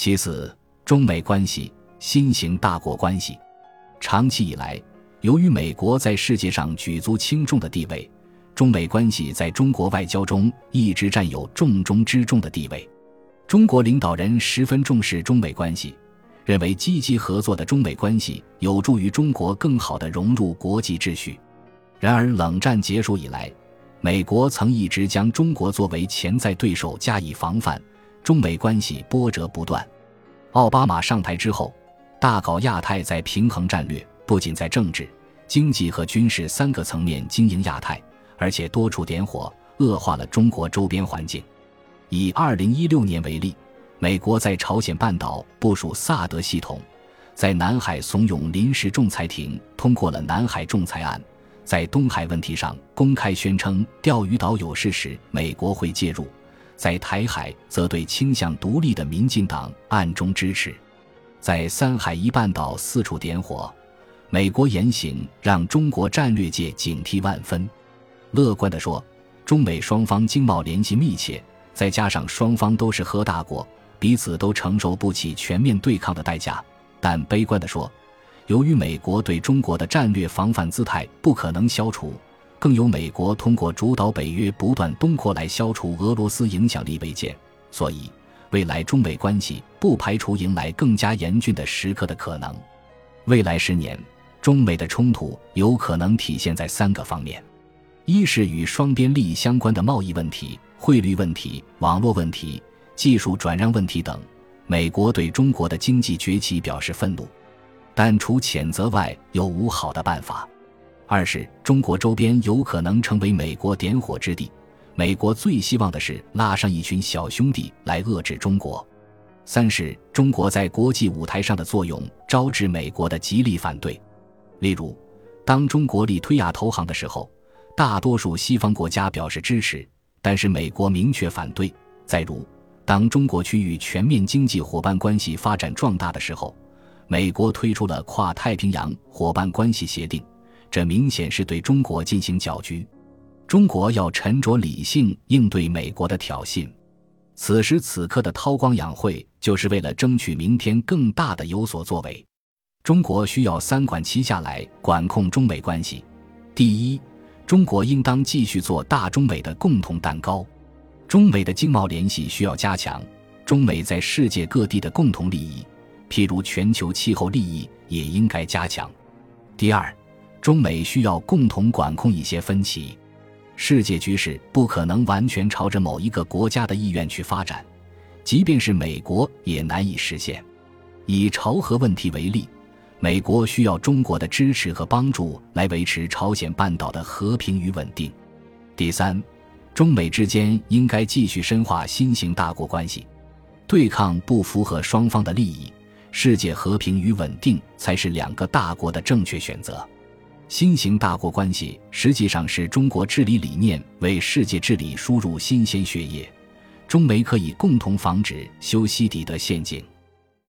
其次，中美关系新型大国关系，长期以来，由于美国在世界上举足轻重的地位，中美关系在中国外交中一直占有重中之重的地位。中国领导人十分重视中美关系，认为积极合作的中美关系有助于中国更好地融入国际秩序。然而，冷战结束以来，美国曾一直将中国作为潜在对手加以防范，中美关系波折不断。奥巴马上台之后，大搞亚太再平衡战略，不仅在政治、经济和军事三个层面经营亚太，而且多处点火，恶化了中国周边环境。以二零一六年为例，美国在朝鲜半岛部署萨德系统，在南海怂恿临时仲裁庭通过了南海仲裁案。在东海问题上公开宣称钓鱼岛有事时，美国会介入；在台海则对倾向独立的民进党暗中支持；在三海一半岛四处点火，美国言行让中国战略界警惕万分。乐观地说，中美双方经贸联系密切，再加上双方都是核大国，彼此都承受不起全面对抗的代价。但悲观地说。由于美国对中国的战略防范姿态不可能消除，更有美国通过主导北约不断东扩来消除俄罗斯影响力未见，所以未来中美关系不排除迎来更加严峻的时刻的可能。未来十年，中美的冲突有可能体现在三个方面：一是与双边利益相关的贸易问题、汇率问题、网络问题、技术转让问题等。美国对中国的经济崛起表示愤怒。但除谴责外，又无好的办法。二是中国周边有可能成为美国点火之地，美国最希望的是拉上一群小兄弟来遏制中国。三是中国在国际舞台上的作用招致美国的极力反对。例如，当中国力推亚投行的时候，大多数西方国家表示支持，但是美国明确反对。再如，当中国区域全面经济伙伴关系发展壮大的时候。美国推出了跨太平洋伙伴关系协定，这明显是对中国进行搅局。中国要沉着理性应对美国的挑衅。此时此刻的韬光养晦，就是为了争取明天更大的有所作为。中国需要三管齐下来管控中美关系。第一，中国应当继续做大中美的共同蛋糕。中美的经贸联系需要加强，中美在世界各地的共同利益。譬如全球气候利益也应该加强。第二，中美需要共同管控一些分歧。世界局势不可能完全朝着某一个国家的意愿去发展，即便是美国也难以实现。以朝核问题为例，美国需要中国的支持和帮助来维持朝鲜半岛的和平与稳定。第三，中美之间应该继续深化新型大国关系，对抗不符合双方的利益。世界和平与稳定才是两个大国的正确选择。新型大国关系实际上是中国治理理念为世界治理输入新鲜血液，中美可以共同防止修昔底德陷阱。